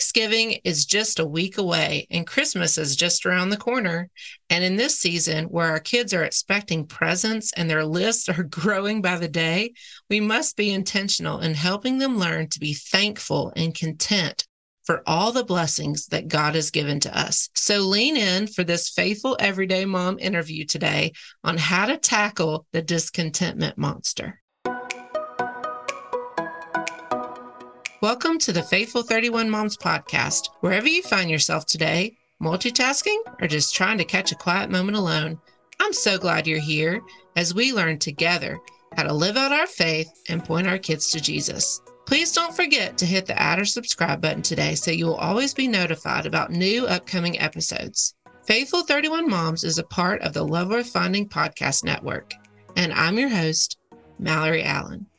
Thanksgiving is just a week away and Christmas is just around the corner. And in this season, where our kids are expecting presents and their lists are growing by the day, we must be intentional in helping them learn to be thankful and content for all the blessings that God has given to us. So lean in for this faithful everyday mom interview today on how to tackle the discontentment monster. Welcome to the Faithful 31 Moms podcast. Wherever you find yourself today, multitasking or just trying to catch a quiet moment alone, I'm so glad you're here as we learn together how to live out our faith and point our kids to Jesus. Please don't forget to hit the add or subscribe button today so you will always be notified about new upcoming episodes. Faithful 31 Moms is a part of the Love Worth Finding podcast network, and I'm your host, Mallory Allen.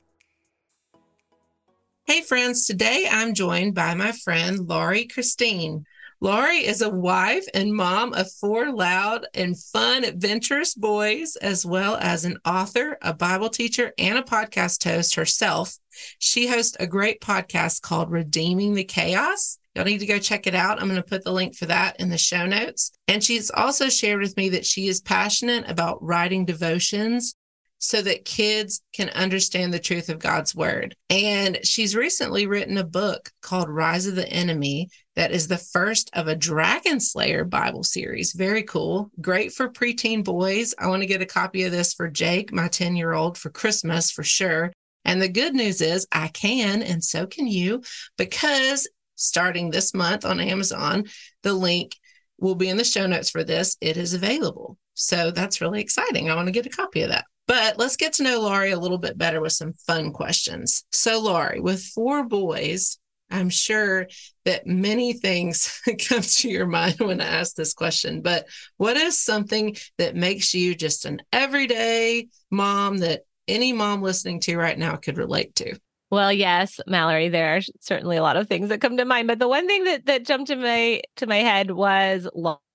Hey, friends, today I'm joined by my friend Laurie Christine. Laurie is a wife and mom of four loud and fun, adventurous boys, as well as an author, a Bible teacher, and a podcast host herself. She hosts a great podcast called Redeeming the Chaos. Y'all need to go check it out. I'm going to put the link for that in the show notes. And she's also shared with me that she is passionate about writing devotions so that kids can understand the truth of God's word. And she's recently written a book called Rise of the Enemy that is the first of a Dragon Slayer Bible series. Very cool. Great for preteen boys. I want to get a copy of this for Jake, my 10 year old, for Christmas for sure. And the good news is I can, and so can you, because starting this month on Amazon, the link will be in the show notes for this. It is available. So that's really exciting. I want to get a copy of that. But let's get to know Laurie a little bit better with some fun questions. So, Laurie, with four boys, I'm sure that many things come to your mind when I ask this question. But what is something that makes you just an everyday mom that any mom listening to right now could relate to? Well, yes, Mallory, there are certainly a lot of things that come to mind, but the one thing that that jumped to my to my head was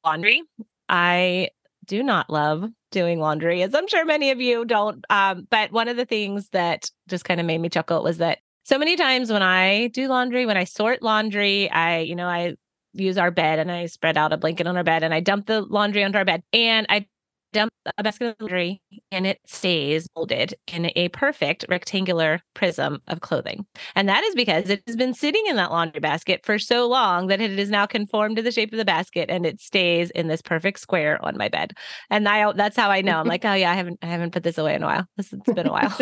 laundry. I do not love doing laundry, as I'm sure many of you don't. Um, but one of the things that just kind of made me chuckle was that so many times when I do laundry, when I sort laundry, I, you know, I use our bed and I spread out a blanket on our bed and I dump the laundry onto our bed and I dump a basket of laundry and it stays molded in a perfect rectangular prism of clothing. And that is because it has been sitting in that laundry basket for so long that it is now conformed to the shape of the basket and it stays in this perfect square on my bed. And I that's how I know. I'm like, oh yeah, I haven't I haven't put this away in a while. It's been a while.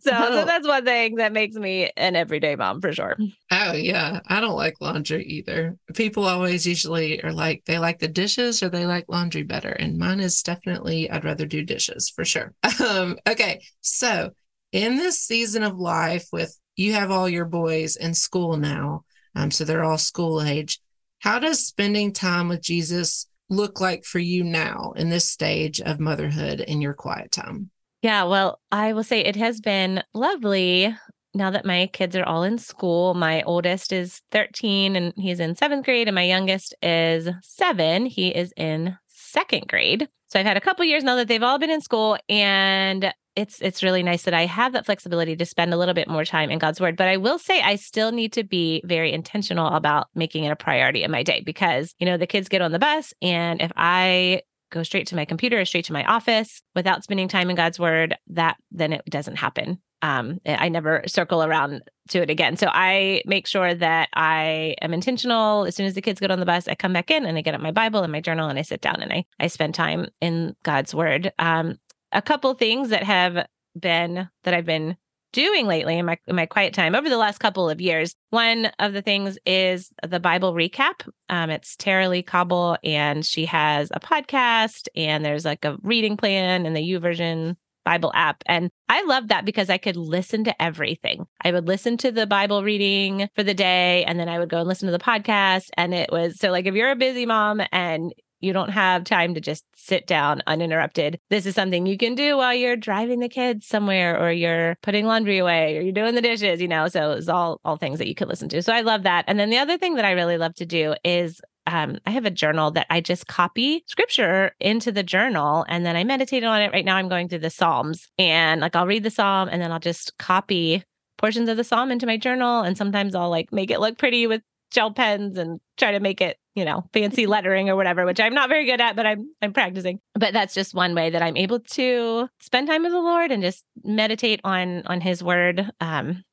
so, so that's one thing that makes me an everyday mom for sure. Oh yeah. I don't like laundry either. People always usually are like they like the dishes or they like laundry laundry better. And mine is definitely, I'd rather do dishes for sure. Um, okay. So, in this season of life, with you have all your boys in school now, um, so they're all school age. How does spending time with Jesus look like for you now in this stage of motherhood in your quiet time? Yeah, well, I will say it has been lovely now that my kids are all in school. My oldest is 13 and he's in seventh grade, and my youngest is seven. He is in second grade. So I've had a couple years now that they've all been in school and it's it's really nice that I have that flexibility to spend a little bit more time in God's word. But I will say I still need to be very intentional about making it a priority in my day because, you know, the kids get on the bus and if I go straight to my computer or straight to my office without spending time in God's word, that then it doesn't happen um, I never circle around to it again. So I make sure that I am intentional. As soon as the kids get on the bus, I come back in and I get out my Bible and my journal and I sit down and I I spend time in God's Word. Um, a couple things that have been that I've been doing lately in my in my quiet time over the last couple of years. One of the things is the Bible recap. Um, it's Tara-Leigh Cobble, and she has a podcast, and there's like a reading plan and the YouVersion Bible app. And I love that because I could listen to everything. I would listen to the Bible reading for the day, and then I would go and listen to the podcast. And it was so, like, if you're a busy mom and you don't have time to just sit down uninterrupted. This is something you can do while you're driving the kids somewhere or you're putting laundry away or you're doing the dishes, you know. So it's all all things that you could listen to. So I love that. And then the other thing that I really love to do is um, I have a journal that I just copy scripture into the journal and then I meditate on it. Right now, I'm going through the Psalms and like I'll read the Psalm and then I'll just copy portions of the psalm into my journal. And sometimes I'll like make it look pretty with gel pens and try to make it, you know, fancy lettering or whatever, which I'm not very good at, but I'm I'm practicing. But that's just one way that I'm able to spend time with the Lord and just meditate on on his word um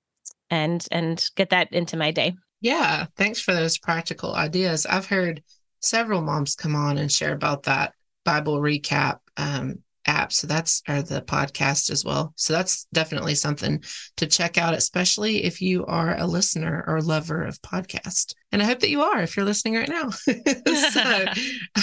and and get that into my day. Yeah, thanks for those practical ideas. I've heard several moms come on and share about that Bible recap um, app. So that's or the podcast as well. So that's definitely something to check out, especially if you are a listener or lover of podcast. And I hope that you are if you're listening right now. so,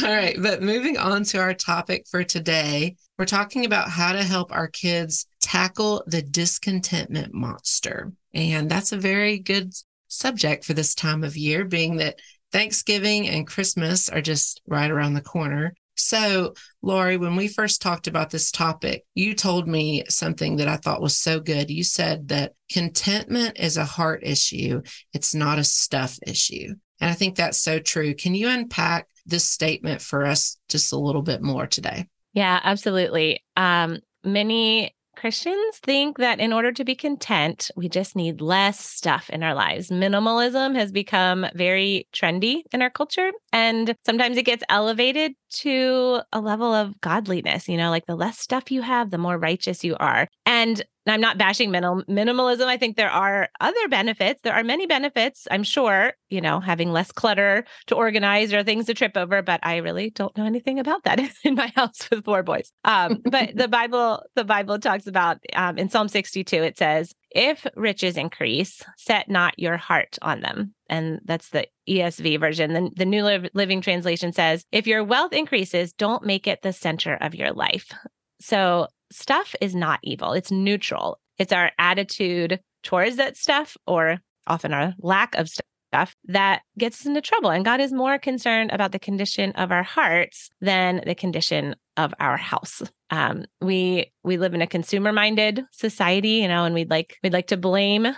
all right. But moving on to our topic for today, we're talking about how to help our kids tackle the discontentment monster. And that's a very good subject for this time of year, being that Thanksgiving and Christmas are just right around the corner. So, Laurie, when we first talked about this topic, you told me something that I thought was so good. You said that contentment is a heart issue, it's not a stuff issue. And I think that's so true. Can you unpack this statement for us just a little bit more today? Yeah, absolutely. Um, many Christians think that in order to be content, we just need less stuff in our lives. Minimalism has become very trendy in our culture. And sometimes it gets elevated to a level of godliness, you know, like the less stuff you have, the more righteous you are. And I'm not bashing minim- minimalism. I think there are other benefits. There are many benefits, I'm sure, you know, having less clutter to organize or things to trip over, but I really don't know anything about that in my house with four boys. Um, but the Bible, the Bible talks about um, in Psalm 62, it says, if riches increase, set not your heart on them. And that's the ESV version. The, the New Living Translation says, if your wealth increases, don't make it the center of your life. So stuff is not evil, it's neutral. It's our attitude towards that stuff, or often our lack of stuff, that gets us into trouble. And God is more concerned about the condition of our hearts than the condition of our house. Um, we we live in a consumer minded society, you know, and we'd like we'd like to blame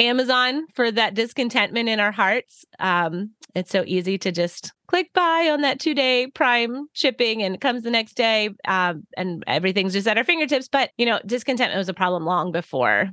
Amazon for that discontentment in our hearts. Um, it's so easy to just click buy on that two day prime shipping and it comes the next day um, and everything's just at our fingertips. But, you know, discontentment was a problem long before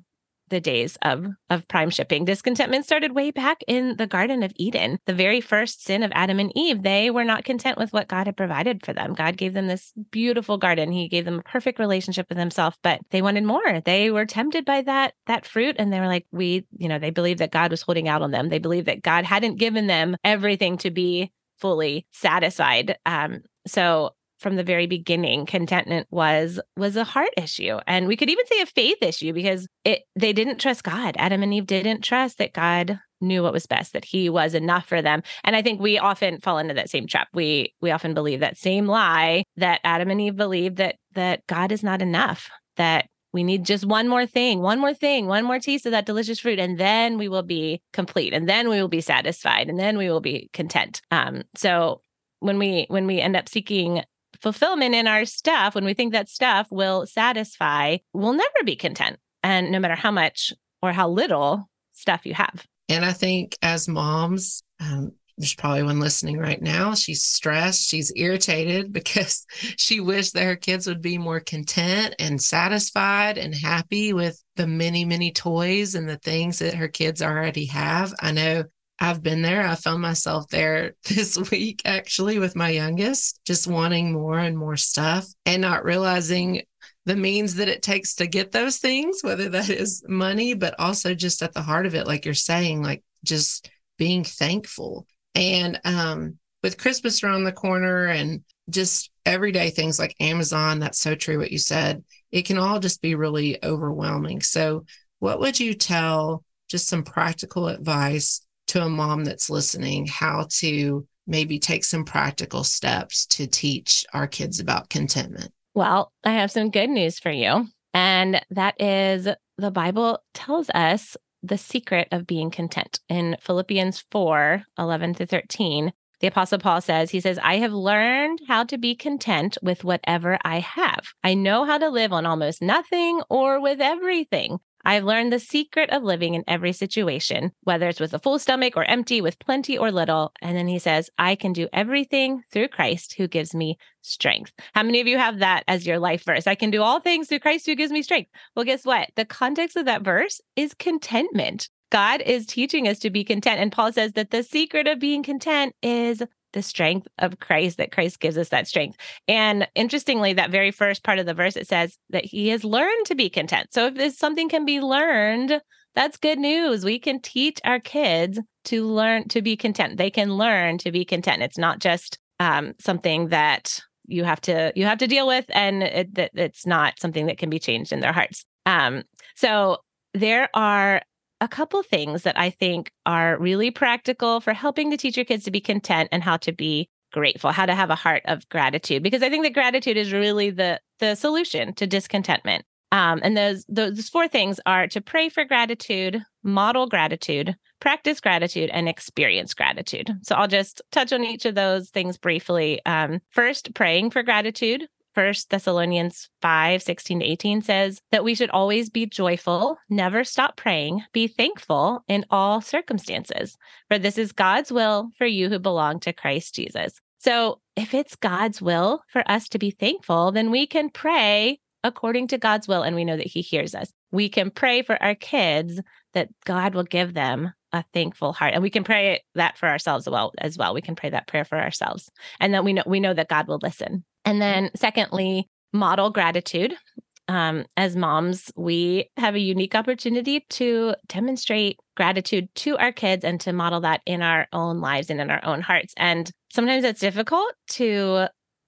the days of of prime shipping. Discontentment started way back in the Garden of Eden. The very first sin of Adam and Eve, they were not content with what God had provided for them. God gave them this beautiful garden. He gave them a perfect relationship with himself, but they wanted more. They were tempted by that that fruit and they were like we, you know, they believed that God was holding out on them. They believed that God hadn't given them everything to be fully satisfied. Um so from the very beginning contentment was was a heart issue. And we could even say a faith issue because it they didn't trust god. Adam and eve didn't trust that god knew what was best that he was enough for them. And i think we often fall into that same trap. We we often believe that same lie that adam and eve believed that that god is not enough that we need just one more thing, one more thing, one more taste of that delicious fruit, and then we will be complete, and then we will be satisfied, and then we will be content. Um, so when we when we end up seeking fulfillment in our stuff, when we think that stuff will satisfy, we'll never be content. And no matter how much or how little stuff you have. And I think as moms, um, there's probably one listening right now. She's stressed. She's irritated because she wished that her kids would be more content and satisfied and happy with the many, many toys and the things that her kids already have. I know I've been there. I found myself there this week actually with my youngest, just wanting more and more stuff and not realizing the means that it takes to get those things, whether that is money, but also just at the heart of it, like you're saying, like just being thankful. And um, with Christmas around the corner and just everyday things like Amazon, that's so true what you said. It can all just be really overwhelming. So, what would you tell just some practical advice to a mom that's listening how to maybe take some practical steps to teach our kids about contentment? Well, I have some good news for you. And that is the Bible tells us the secret of being content. In Philippians 4 11 to 13, the Apostle Paul says, He says, I have learned how to be content with whatever I have. I know how to live on almost nothing or with everything. I've learned the secret of living in every situation, whether it's with a full stomach or empty, with plenty or little. And then he says, I can do everything through Christ who gives me strength. How many of you have that as your life verse? I can do all things through Christ who gives me strength. Well, guess what? The context of that verse is contentment. God is teaching us to be content. And Paul says that the secret of being content is the strength of Christ, that Christ gives us that strength. And interestingly, that very first part of the verse, it says that he has learned to be content. So if this something can be learned, that's good news. We can teach our kids to learn to be content. They can learn to be content. It's not just um, something that you have to you have to deal with, and it, that it's not something that can be changed in their hearts. Um, so there are a couple things that I think are really practical for helping to teach your kids to be content and how to be grateful, how to have a heart of gratitude, because I think that gratitude is really the the solution to discontentment. Um, and those those four things are to pray for gratitude, model gratitude, practice gratitude, and experience gratitude. So I'll just touch on each of those things briefly. Um, first, praying for gratitude. First Thessalonians 5, 16 to 18 says that we should always be joyful, never stop praying, be thankful in all circumstances, for this is God's will for you who belong to Christ Jesus. So if it's God's will for us to be thankful, then we can pray according to God's will and we know that He hears us. We can pray for our kids that God will give them a thankful heart. And we can pray that for ourselves as well as well. We can pray that prayer for ourselves. And then we know we know that God will listen. And then, secondly, model gratitude. Um, as moms, we have a unique opportunity to demonstrate gratitude to our kids and to model that in our own lives and in our own hearts. And sometimes it's difficult to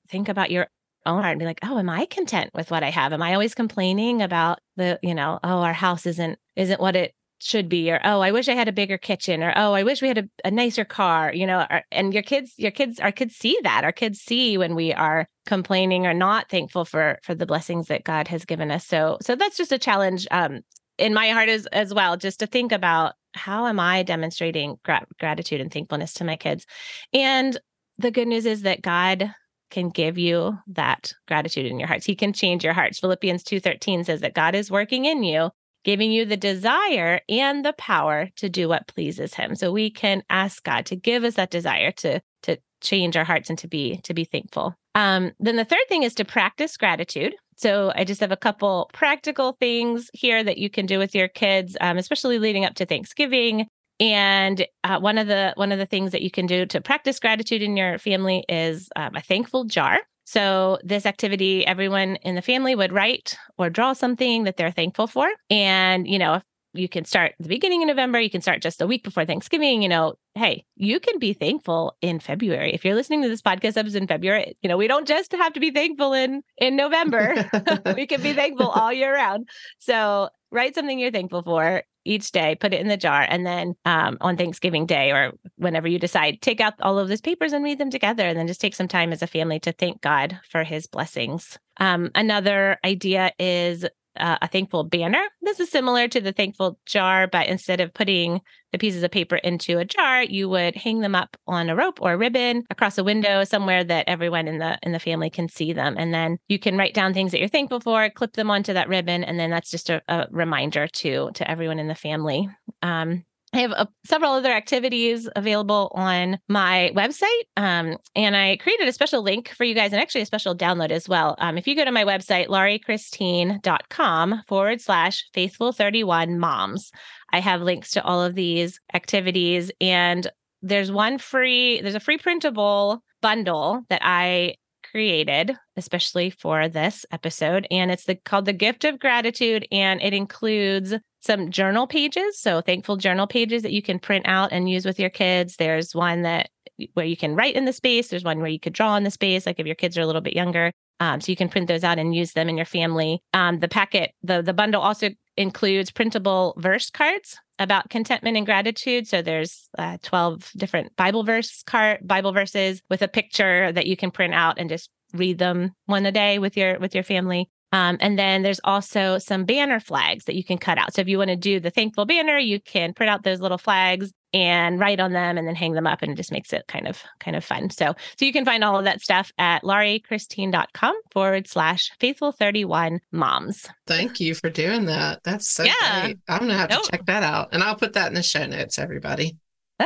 think about your own heart and be like, oh, am I content with what I have? Am I always complaining about the, you know, oh, our house isn't isn't what it should be or oh i wish i had a bigger kitchen or oh i wish we had a, a nicer car you know and your kids your kids our kids see that our kids see when we are complaining or not thankful for for the blessings that god has given us so so that's just a challenge um in my heart as as well just to think about how am i demonstrating gra- gratitude and thankfulness to my kids and the good news is that god can give you that gratitude in your hearts. He can change your hearts. Philippians 2:13 says that God is working in you giving you the desire and the power to do what pleases him. So we can ask God to give us that desire to to change our hearts and to be to be thankful. Um, then the third thing is to practice gratitude. So I just have a couple practical things here that you can do with your kids, um, especially leading up to Thanksgiving. And uh, one of the one of the things that you can do to practice gratitude in your family is um, a thankful jar. So, this activity, everyone in the family would write or draw something that they're thankful for. And, you know, if you can start the beginning of November, you can start just a week before Thanksgiving. You know, hey, you can be thankful in February. If you're listening to this podcast episode in February, you know, we don't just have to be thankful in in November. we can be thankful all year round. So, write something you're thankful for each day, put it in the jar, and then um, on Thanksgiving Day or whenever you decide, take out all of those papers and read them together, and then just take some time as a family to thank God for His blessings. Um, another idea is uh, a thankful banner. This is similar to the thankful jar, but instead of putting the pieces of paper into a jar, you would hang them up on a rope or a ribbon across a window somewhere that everyone in the in the family can see them. And then you can write down things that you're thankful for, clip them onto that ribbon, and then that's just a, a reminder to to everyone in the family. Um, I have uh, several other activities available on my website. Um, and I created a special link for you guys and actually a special download as well. Um, if you go to my website, lauriechristine.com forward slash faithful 31 moms, I have links to all of these activities. And there's one free, there's a free printable bundle that I created especially for this episode and it's the called the gift of gratitude and it includes some journal pages. So thankful journal pages that you can print out and use with your kids. There's one that where you can write in the space. There's one where you could draw in the space, like if your kids are a little bit younger. Um, so you can print those out and use them in your family. Um, the packet, the the bundle also includes printable verse cards about contentment and gratitude. So there's uh, 12 different Bible verse card Bible verses with a picture that you can print out and just read them one a day with your with your family. Um, and then there's also some banner flags that you can cut out. So if you want to do the thankful banner, you can print out those little flags and write on them and then hang them up and it just makes it kind of kind of fun. So so you can find all of that stuff at lauriechristine.com forward slash faithful 31 moms. Thank you for doing that. That's so yeah. great. I'm gonna have to check that out. And I'll put that in the show notes, everybody.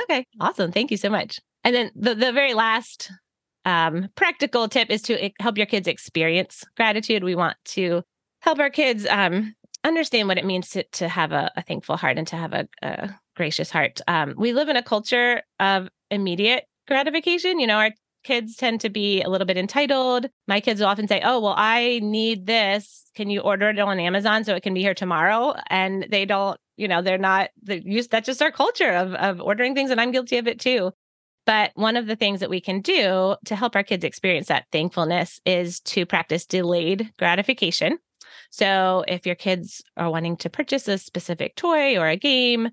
Okay. Awesome. Thank you so much. And then the, the very last um, practical tip is to help your kids experience gratitude. We want to help our kids um, understand what it means to, to have a, a thankful heart and to have a, a gracious heart. Um, we live in a culture of immediate gratification. You know, our kids tend to be a little bit entitled. My kids will often say, Oh, well, I need this. Can you order it on Amazon so it can be here tomorrow? And they don't, you know, they're not, they use that's just our culture of, of ordering things. And I'm guilty of it too. But one of the things that we can do to help our kids experience that thankfulness is to practice delayed gratification. So if your kids are wanting to purchase a specific toy or a game,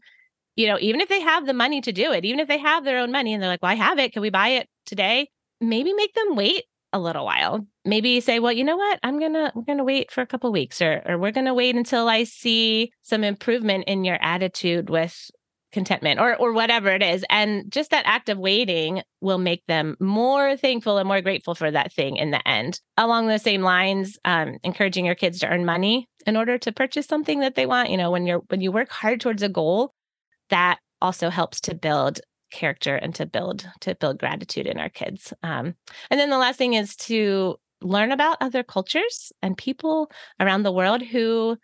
you know, even if they have the money to do it, even if they have their own money and they're like, well, I have it, can we buy it today? Maybe make them wait a little while. Maybe say, well, you know what? I'm gonna we're gonna wait for a couple weeks, or or we're gonna wait until I see some improvement in your attitude with contentment or or whatever it is and just that act of waiting will make them more thankful and more grateful for that thing in the end. Along the same lines um, encouraging your kids to earn money in order to purchase something that they want you know when you're when you work hard towards a goal that also helps to build character and to build to build gratitude in our kids. Um, and then the last thing is to learn about other cultures and people around the world who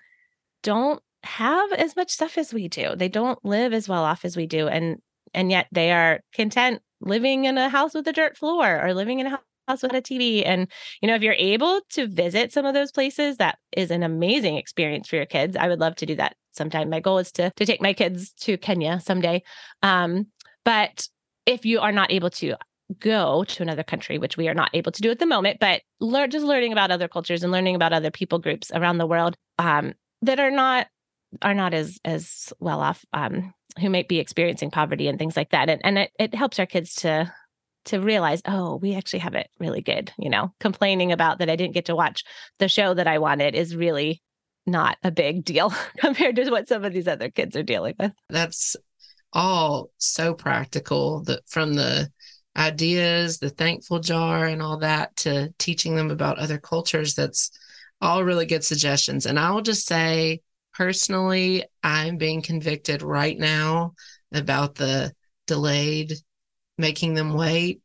don't have as much stuff as we do. They don't live as well off as we do. And and yet they are content living in a house with a dirt floor or living in a house with a TV. And, you know, if you're able to visit some of those places, that is an amazing experience for your kids. I would love to do that sometime. My goal is to to take my kids to Kenya someday. Um, but if you are not able to go to another country, which we are not able to do at the moment, but learn just learning about other cultures and learning about other people groups around the world um, that are not are not as as well off um, who might be experiencing poverty and things like that and and it, it helps our kids to to realize oh we actually have it really good you know? Complaining about that i didn't get to watch the show that i wanted is really not a big deal compared to what some of these other kids are dealing with. That's all so practical that from the ideas the thankful jar and all that to teaching them about other cultures that's all really good suggestions. And i will just say personally, I'm being convicted right now about the delayed making them wait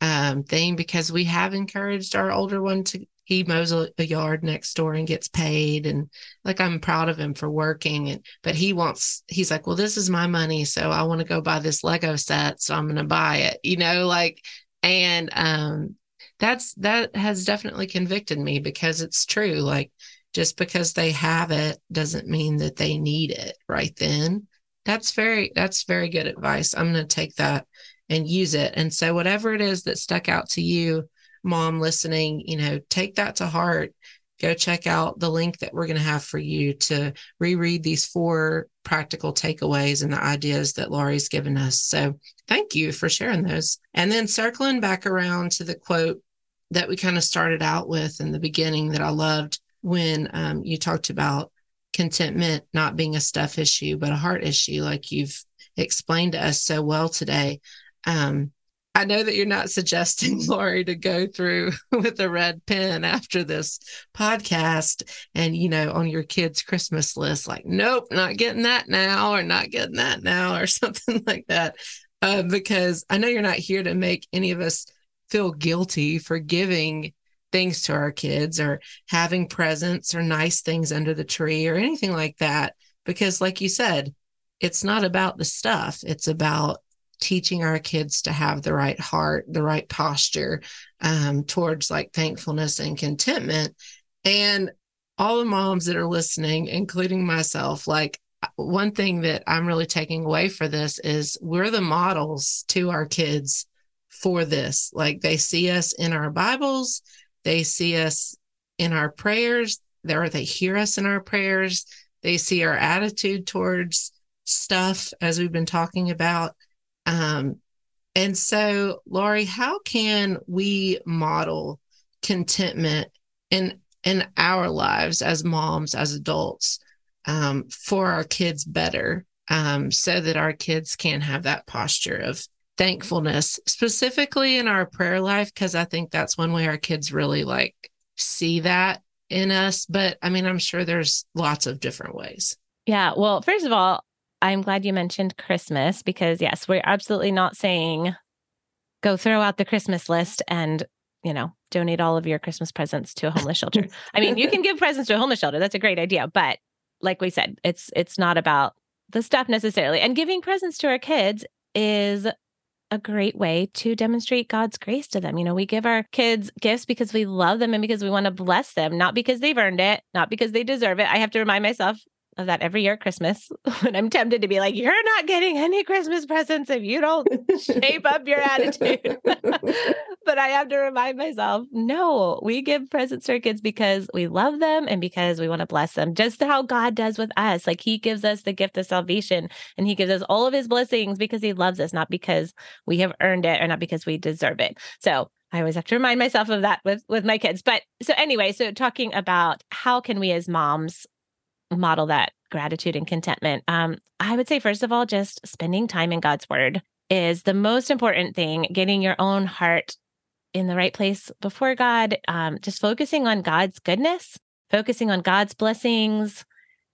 um, thing because we have encouraged our older one to he mows a, a, yard next door and gets paid and like i'm proud of him for working and but he wants he's like well this is my money so i want to go buy this lego set so i'm going to buy it you know like and um that's that has definitely convicted me because it's true like just because they have it doesn't mean that they need it right then. That's very that's very good advice. I'm going to take that and use it. And so whatever it is that stuck out to you mom listening you know take that to heart. Go check out the link that we're going to have for you to reread these four practical takeaways and the ideas that Laurie's given us. So thank you for sharing those. And then circling back around to the quote that we kind of started out with in the beginning that I loved when um, you talked about contentment not being a stuff issue, but a heart issue, like you've explained to us so well today. Um, I know that you're not suggesting Laurie, to go through with a red pen after this podcast and, you know, on your kids' Christmas list, like, nope, not getting that now, or not getting that now, or something like that. Uh, because I know you're not here to make any of us feel guilty for giving things to our kids or having presents or nice things under the tree or anything like that. Because, like you said, it's not about the stuff, it's about teaching our kids to have the right heart, the right posture um, towards like thankfulness and contentment. And all the moms that are listening, including myself, like one thing that I'm really taking away for this is we're the models to our kids for this. Like they see us in our Bibles, they see us in our prayers, or they hear us in our prayers. They see our attitude towards stuff, as we've been talking about. Um, and so, Laurie, how can we model contentment? in in our lives as moms, as adults, um, for our kids better, um, so that our kids can have that posture of thankfulness, specifically in our prayer life, because I think that's one way our kids really like see that in us. But I mean, I'm sure there's lots of different ways. Yeah. Well, first of all, I'm glad you mentioned Christmas because, yes, we're absolutely not saying go throw out the Christmas list and, you know, donate all of your Christmas presents to a homeless shelter. I mean, you can give presents to a homeless shelter. That's a great idea. But like we said, it's it's not about the stuff necessarily. And giving presents to our kids is a great way to demonstrate God's grace to them. You know, we give our kids gifts because we love them and because we want to bless them, not because they've earned it, not because they deserve it. I have to remind myself of that every year at Christmas when I'm tempted to be like, you're not getting any Christmas presents if you don't shape up your attitude. but I have to remind myself, no, we give presents to our kids because we love them and because we want to bless them, just how God does with us. Like he gives us the gift of salvation and he gives us all of his blessings because he loves us, not because we have earned it or not because we deserve it. So I always have to remind myself of that with with my kids. But so anyway, so talking about how can we as moms model that gratitude and contentment? Um, I would say, first of all, just spending time in God's word is the most important thing, getting your own heart in the right place before God, um, just focusing on God's goodness, focusing on God's blessings,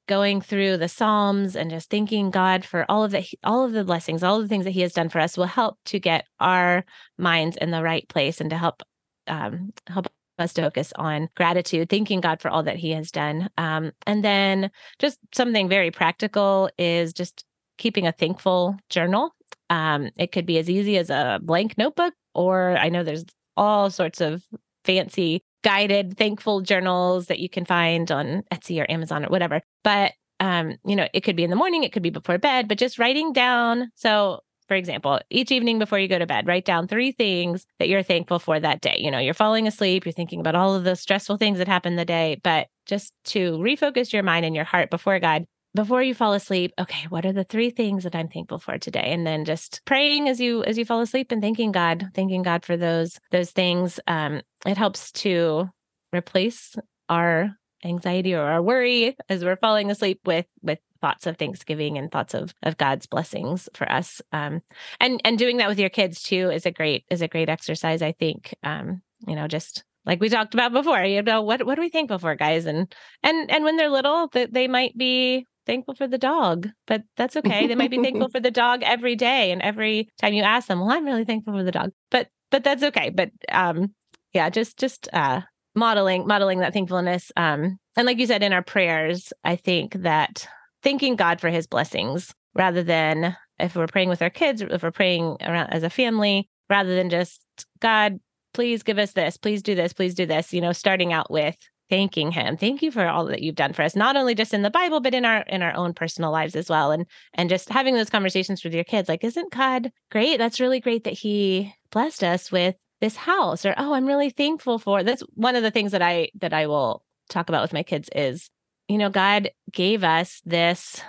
going through the Psalms and just thanking God for all of the all of the blessings, all the things that He has done for us will help to get our minds in the right place and to help um, help us to focus on gratitude, thanking God for all that He has done. Um, and then just something very practical is just keeping a thankful journal. Um, it could be as easy as a blank notebook, or I know there's all sorts of fancy guided thankful journals that you can find on Etsy or Amazon or whatever. But um, you know, it could be in the morning, it could be before bed, but just writing down. So for example, each evening before you go to bed, write down three things that you're thankful for that day. You know, you're falling asleep, you're thinking about all of the stressful things that happened the day, but just to refocus your mind and your heart before God, before you fall asleep, okay, what are the three things that I'm thankful for today? And then just praying as you as you fall asleep and thanking God, thanking God for those those things. Um, it helps to replace our anxiety or our worry as we're falling asleep with with thoughts of Thanksgiving and thoughts of of God's blessings for us. Um, and and doing that with your kids too is a great is a great exercise. I think. Um, you know, just like we talked about before. You know, what what are we thankful for, guys? And and and when they're little, that they might be thankful for the dog, but that's okay. They might be thankful for the dog every day, and every time you ask them, well, I'm really thankful for the dog, but but that's okay. But um, yeah, just just uh modeling modeling that thankfulness um and like you said in our prayers i think that thanking God for his blessings rather than if we're praying with our kids, if we're praying around as a family, rather than just, God, please give us this, please do this, please do this, you know, starting out with thanking him. Thank you for all that you've done for us not only just in the bible but in our in our own personal lives as well. And and just having those conversations with your kids like isn't god great? That's really great that he blessed us with this house or oh i'm really thankful for that's one of the things that i that i will talk about with my kids is you know, God gave us this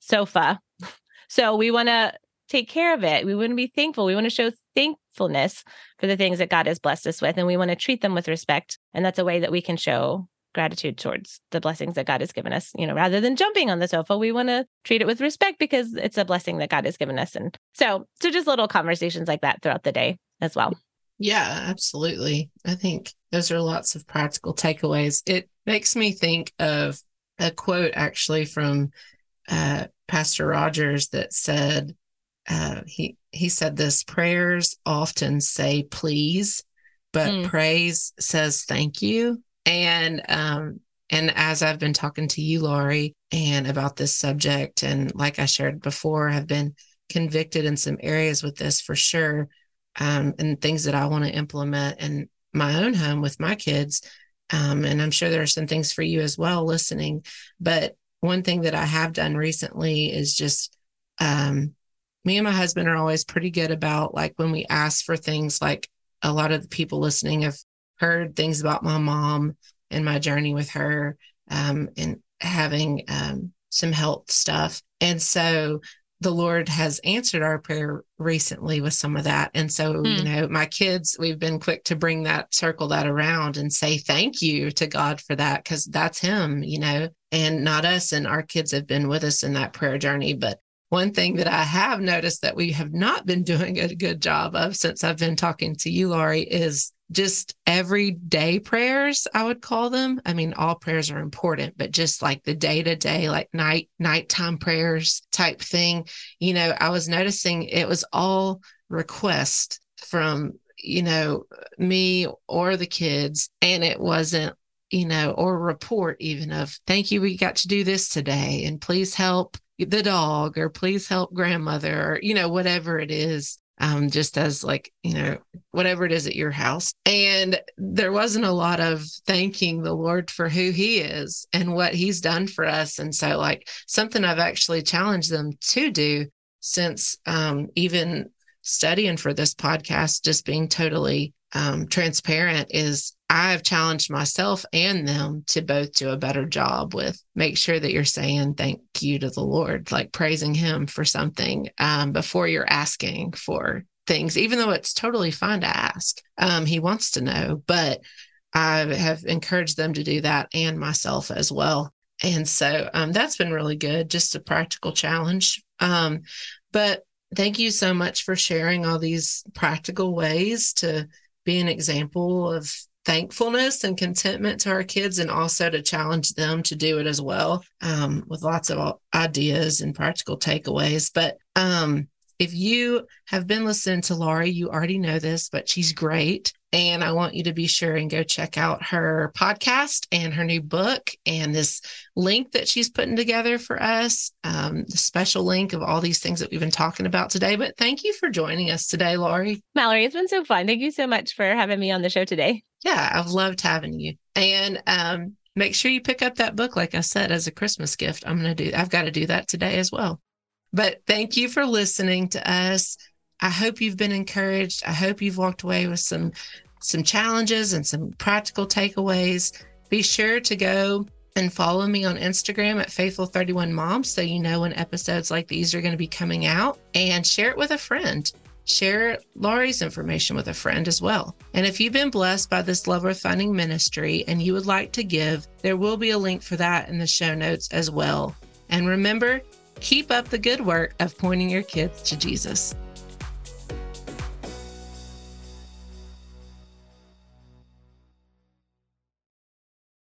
sofa. So we want to take care of it. We want to be thankful. We want to show thankfulness for the things that God has blessed us with. And we want to treat them with respect. And that's a way that we can show gratitude towards the blessings that God has given us. You know, rather than jumping on the sofa, we want to treat it with respect because it's a blessing that God has given us. And so, so just little conversations like that throughout the day as well. Yeah, absolutely. I think those are lots of practical takeaways. It makes me think of a quote actually from uh, Pastor Rogers that said uh, he he said this prayers often say please, but mm. praise says thank you. And um, and as I've been talking to you, Laurie, and about this subject, and like I shared before, have been convicted in some areas with this for sure, um, and things that I want to implement in my own home with my kids. Um, and I'm sure there are some things for you as well listening. But one thing that I have done recently is just um, me and my husband are always pretty good about like when we ask for things, like a lot of the people listening have heard things about my mom and my journey with her um, and having um, some health stuff. And so the Lord has answered our prayer recently with some of that. And so, hmm. you know, my kids, we've been quick to bring that, circle that around and say thank you to God for that, because that's Him, you know, and not us. And our kids have been with us in that prayer journey. But one thing that I have noticed that we have not been doing a good job of since I've been talking to you, Laurie, is just everyday prayers, I would call them. I mean, all prayers are important, but just like the day to day, like night, nighttime prayers type thing. You know, I was noticing it was all request from, you know, me or the kids. And it wasn't you know, or report even of, thank you, we got to do this today, and please help the dog, or please help grandmother, or, you know, whatever it is, um, just as like, you know, whatever it is at your house. And there wasn't a lot of thanking the Lord for who he is and what he's done for us. And so, like, something I've actually challenged them to do since um, even studying for this podcast, just being totally um, transparent is I've challenged myself and them to both do a better job with make sure that you're saying thank you to the Lord, like praising Him for something um, before you're asking for things, even though it's totally fine to ask. Um, he wants to know, but I have encouraged them to do that and myself as well. And so um, that's been really good, just a practical challenge. Um, but thank you so much for sharing all these practical ways to be an example of thankfulness and contentment to our kids and also to challenge them to do it as well um, with lots of ideas and practical takeaways but um, if you have been listening to Laurie, you already know this, but she's great. And I want you to be sure and go check out her podcast and her new book and this link that she's putting together for us, um, the special link of all these things that we've been talking about today. But thank you for joining us today, Laurie. Mallory, it's been so fun. Thank you so much for having me on the show today. Yeah, I've loved having you. And um, make sure you pick up that book, like I said, as a Christmas gift. I'm going to do, I've got to do that today as well. But thank you for listening to us. I hope you've been encouraged. I hope you've walked away with some some challenges and some practical takeaways. Be sure to go and follow me on Instagram at faithful31mom so you know when episodes like these are going to be coming out and share it with a friend. Share Laurie's information with a friend as well. And if you've been blessed by this Love Worth Finding ministry and you would like to give, there will be a link for that in the show notes as well. And remember, Keep up the good work of pointing your kids to Jesus.